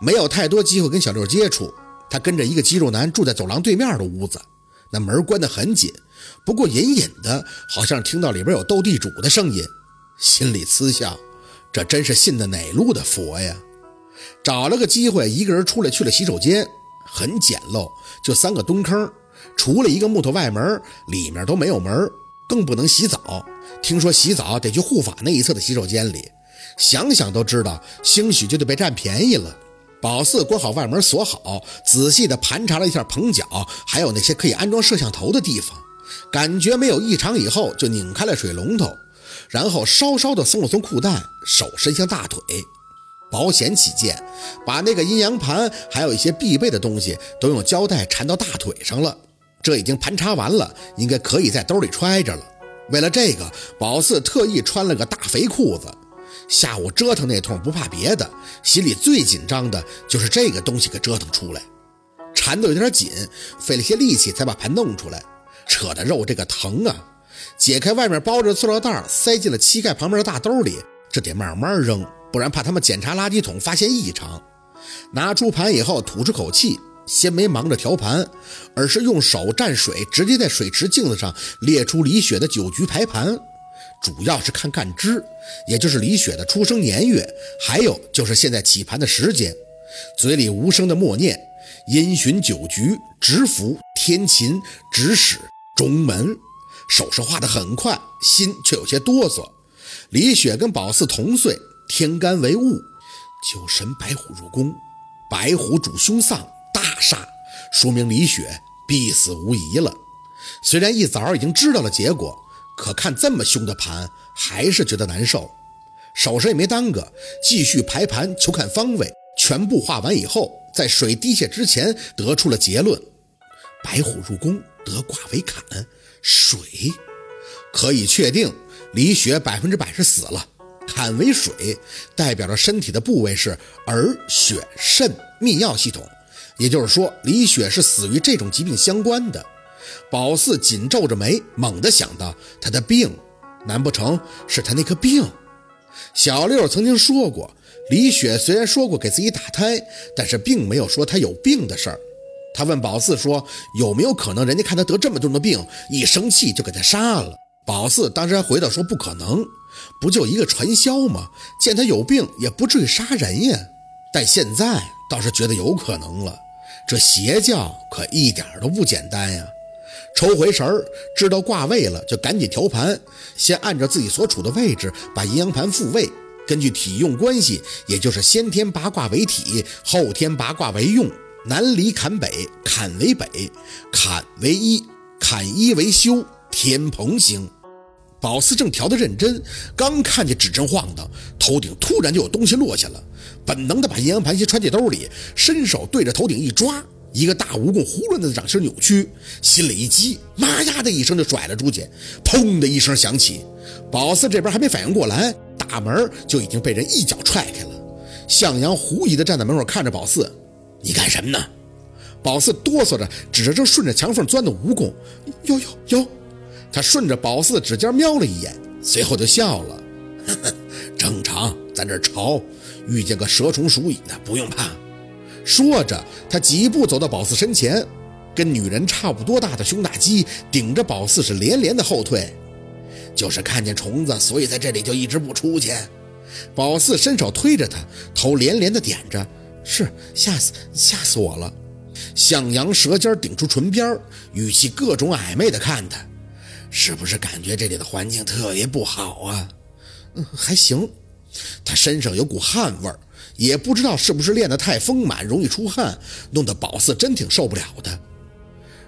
没有太多机会跟小六接触。他跟着一个肌肉男住在走廊对面的屋子，那门关得很紧，不过隐隐的，好像听到里边有斗地主的声音，心里嗤笑，这真是信的哪路的佛呀？找了个机会，一个人出来去了洗手间，很简陋，就三个蹲坑，除了一个木头外门，里面都没有门，更不能洗澡。听说洗澡得去护法那一侧的洗手间里，想想都知道，兴许就得被占便宜了。宝四关好外门，锁好，仔细地盘查了一下棚角，还有那些可以安装摄像头的地方，感觉没有异常以后，就拧开了水龙头，然后稍稍地松了松裤带，手伸向大腿，保险起见，把那个阴阳盘还有一些必备的东西都用胶带缠到大腿上了。这已经盘查完了，应该可以在兜里揣着了。为了这个，宝四特意穿了个大肥裤子。下午折腾那通不怕别的，心里最紧张的就是这个东西给折腾出来，缠得有点紧，费了些力气才把盘弄出来，扯的肉这个疼啊！解开外面包着塑料袋，塞进了膝盖旁边的大兜里，这得慢慢扔，不然怕他们检查垃圾桶发现异常。拿出盘以后，吐出口气，先没忙着调盘，而是用手蘸水，直接在水池镜子上列出李雪的酒局排盘。主要是看干支，也就是李雪的出生年月，还有就是现在起盘的时间。嘴里无声的默念：因循九局，直符天琴，指使中门。手势画得很快，心却有些哆嗦。李雪跟宝四同岁，天干为戊，酒神白虎入宫，白虎主凶丧，大煞，说明李雪必死无疑了。虽然一早已经知道了结果。可看这么凶的盘，还是觉得难受。手上也没耽搁，继续排盘求看方位。全部画完以后，在水滴下之前，得出了结论：白虎入宫得卦为坎，水可以确定李雪百分之百是死了。坎为水，代表着身体的部位是儿、血、肾、泌尿系统，也就是说，李雪是死于这种疾病相关的。宝四紧皱着眉，猛地想到他的病，难不成是他那个病？小六曾经说过，李雪虽然说过给自己打胎，但是并没有说她有病的事儿。他问宝四说：“有没有可能人家看他得这么重的病，一生气就给他杀了？”宝四当时还回答说：“不可能，不就一个传销吗？见他有病也不至于杀人呀。”但现在倒是觉得有可能了，这邪教可一点都不简单呀。抽回神儿，知道卦位了，就赶紧调盘。先按照自己所处的位置把阴阳盘复位，根据体用关系，也就是先天八卦为体，后天八卦为用。南离坎北，坎为北，坎为一，坎一为休，天蓬星。宝四正调得认真，刚看见指针晃荡，头顶突然就有东西落下了，本能的把阴阳盘先揣进兜里，伸手对着头顶一抓。一个大蜈蚣胡乱的掌心扭曲，心里一急，妈呀的一声就甩了出去，砰的一声响起。宝四这边还没反应过来，大门就已经被人一脚踹开了。向阳狐疑的站在门口看着宝四：“你干什么呢？”宝四哆嗦着指着正顺着墙缝钻的蜈蚣：“哟哟哟！”他顺着宝四的指尖瞄了一眼，随后就笑了：“呵呵，正常，咱这潮，遇见个蛇虫鼠蚁的不用怕。”说着，他几步走到宝四身前，跟女人差不多大的胸大肌顶着宝四是连连的后退。就是看见虫子，所以在这里就一直不出去。宝四伸手推着他，头连连的点着：“是吓死吓死我了。”向阳舌尖顶出唇边，语气各种暧昧的看他：“是不是感觉这里的环境特别不好啊？”“嗯，还行。”他身上有股汗味儿。也不知道是不是练得太丰满，容易出汗，弄得宝四真挺受不了的。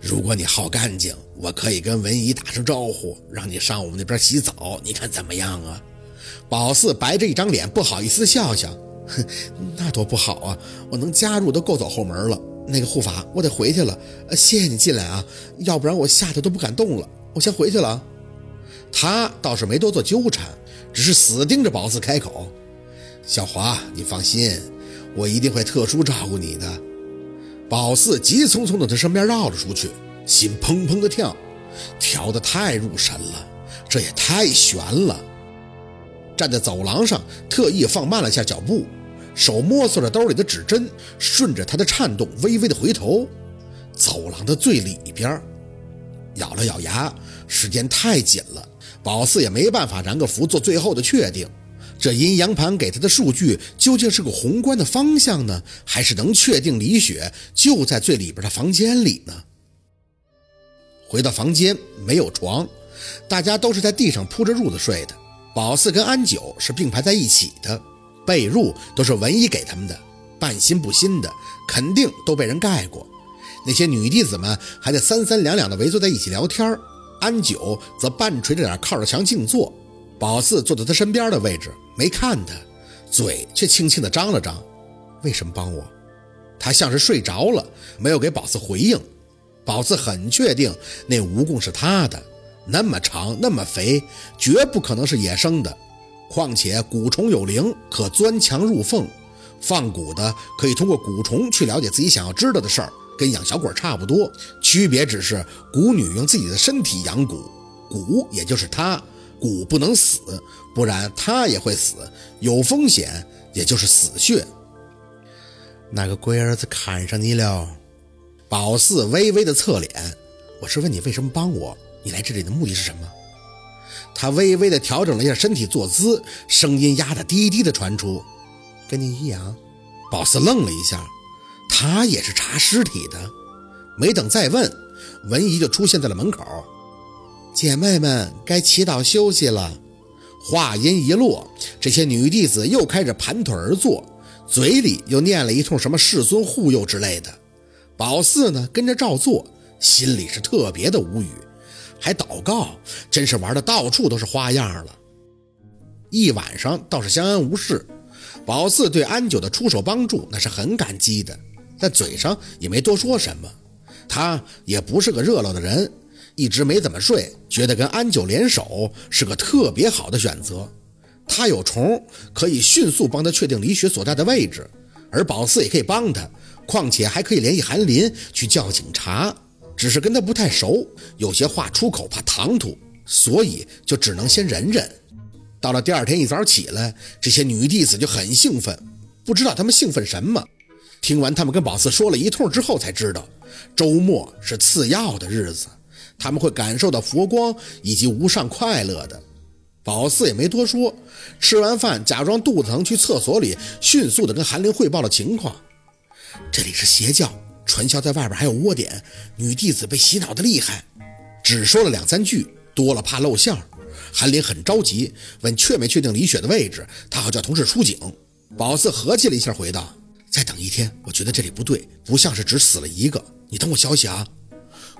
如果你好干净，我可以跟文姨打声招呼，让你上我们那边洗澡，你看怎么样啊？宝四白着一张脸，不好意思笑笑，哼，那多不好啊！我能加入都够走后门了。那个护法，我得回去了。谢谢你进来啊，要不然我吓得都不敢动了。我先回去了。他倒是没多做纠缠，只是死盯着宝四开口。小华，你放心，我一定会特殊照顾你的。宝四急匆匆地从身边绕了出去，心砰砰地跳，调得太入神了，这也太悬了。站在走廊上，特意放慢了下脚步，手摸索着兜里的指针，顺着他的颤动，微微的回头，走廊的最里边，咬了咬牙，时间太紧了，宝四也没办法燃个符做最后的确定。这阴阳盘给他的数据究竟是个宏观的方向呢，还是能确定李雪就在最里边的房间里呢？回到房间，没有床，大家都是在地上铺着褥子睡的。宝四跟安九是并排在一起的，被褥都是文姨给他们的，半新不新的，肯定都被人盖过。那些女弟子们还在三三两两的围坐在一起聊天，安九则半垂着脸靠着墙静坐。宝四坐在他身边的位置，没看他，嘴却轻轻地张了张。为什么帮我？他像是睡着了，没有给宝四回应。宝四很确定那蜈蚣是他的，那么长，那么肥，绝不可能是野生的。况且蛊虫有灵，可钻墙入缝，放蛊的可以通过蛊虫去了解自己想要知道的事儿，跟养小鬼差不多，区别只是蛊女用自己的身体养蛊，蛊也就是他。骨不能死，不然他也会死，有风险，也就是死穴。那个龟儿子看上你了。宝四微微的侧脸，我是问你为什么帮我？你来这里的目的是什么？他微微的调整了一下身体坐姿，声音压得低低的传出，跟你一样。宝四愣了一下，他也是查尸体的。没等再问，文姨就出现在了门口。姐妹们，该祈祷休息了。话音一落，这些女弟子又开始盘腿而坐，嘴里又念了一通什么世尊护佑之类的。宝四呢，跟着照做，心里是特别的无语，还祷告，真是玩的到处都是花样了。一晚上倒是相安无事。宝四对安九的出手帮助那是很感激的，但嘴上也没多说什么。他也不是个热闹的人。一直没怎么睡，觉得跟安九联手是个特别好的选择。他有虫，可以迅速帮他确定李雪所在的位置，而宝四也可以帮他，况且还可以联系韩林去叫警察。只是跟他不太熟，有些话出口怕唐突，所以就只能先忍忍。到了第二天一早起来，这些女弟子就很兴奋，不知道他们兴奋什么。听完他们跟宝四说了一通之后，才知道周末是次要的日子。他们会感受到佛光以及无上快乐的。宝四也没多说，吃完饭假装肚子疼去厕所里，迅速的跟韩林汇报了情况。这里是邪教，传销在外边还有窝点，女弟子被洗脑的厉害。只说了两三句，多了怕露馅儿。韩林很着急，问确没确定李雪的位置，他好叫同事出警。宝四合计了一下，回道：“再等一天，我觉得这里不对，不像是只死了一个。你等我消息啊。”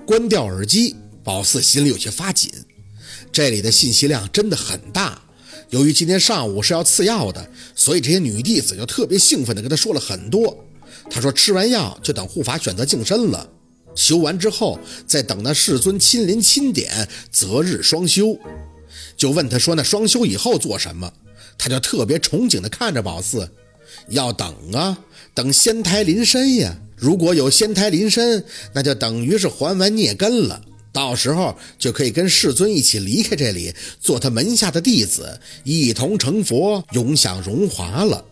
关掉耳机。宝四心里有些发紧，这里的信息量真的很大。由于今天上午是要赐药的，所以这些女弟子就特别兴奋地跟他说了很多。他说吃完药就等护法选择净身了，修完之后再等那世尊亲临钦点，择日双修。就问他说那双修以后做什么？他就特别憧憬地看着宝四，要等啊，等仙胎临身呀。如果有仙胎临身，那就等于是还完孽根了。到时候就可以跟世尊一起离开这里，做他门下的弟子，一同成佛，永享荣华了。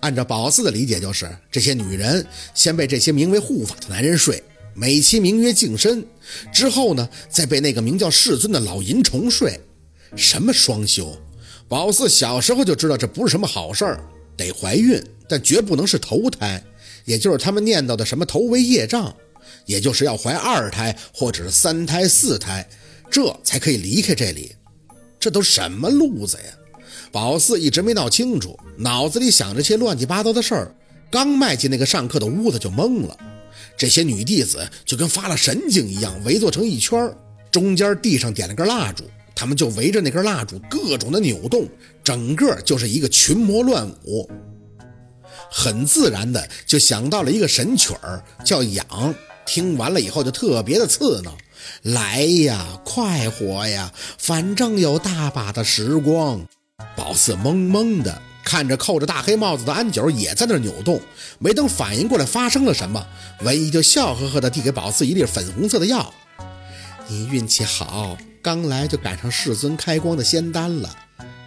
按照宝四的理解，就是这些女人先被这些名为护法的男人睡，美其名曰净身，之后呢，再被那个名叫世尊的老淫虫睡。什么双修？宝四小时候就知道这不是什么好事儿，得怀孕，但绝不能是头胎，也就是他们念叨的什么头为业障。也就是要怀二胎或者是三胎四胎，这才可以离开这里。这都什么路子呀？宝四一直没闹清楚，脑子里想着些乱七八糟的事儿。刚迈进那个上课的屋子就懵了。这些女弟子就跟发了神经一样，围坐成一圈儿中间地上点了根蜡烛，他们就围着那根蜡烛各种的扭动，整个就是一个群魔乱舞。很自然的就想到了一个神曲儿，叫《痒》。听完了以后就特别的刺挠，来呀，快活呀，反正有大把的时光。宝四懵懵的看着扣着大黑帽子的安九也在那儿扭动，没等反应过来发生了什么，文一就笑呵呵的递给宝四一粒粉红色的药。你运气好，刚来就赶上世尊开光的仙丹了，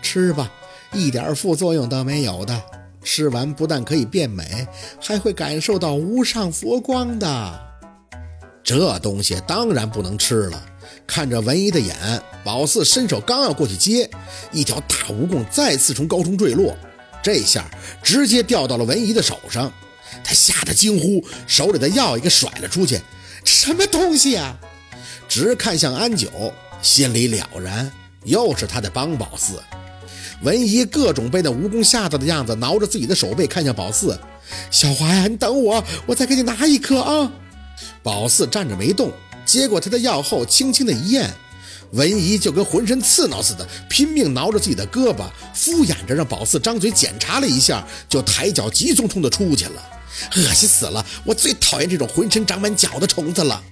吃吧，一点副作用都没有的。吃完不但可以变美，还会感受到无上佛光的。这东西当然不能吃了。看着文姨的眼，宝四伸手刚要过去接，一条大蜈蚣再次从高空坠落，这下直接掉到了文姨的手上。他吓得惊呼，手里的药也给甩了出去。什么东西啊！直看向安九，心里了然，又是他在帮宝四。文姨各种被那蜈蚣吓到的样子，挠着自己的手背，看向宝四：“小华呀，你等我，我再给你拿一颗啊。”宝四站着没动，接过他的药后，轻轻的一咽，文姨就跟浑身刺挠似的，拼命挠着自己的胳膊，敷衍着让宝四张嘴检查了一下，就抬脚急匆匆的出去了。恶心死了！我最讨厌这种浑身长满脚的虫子了。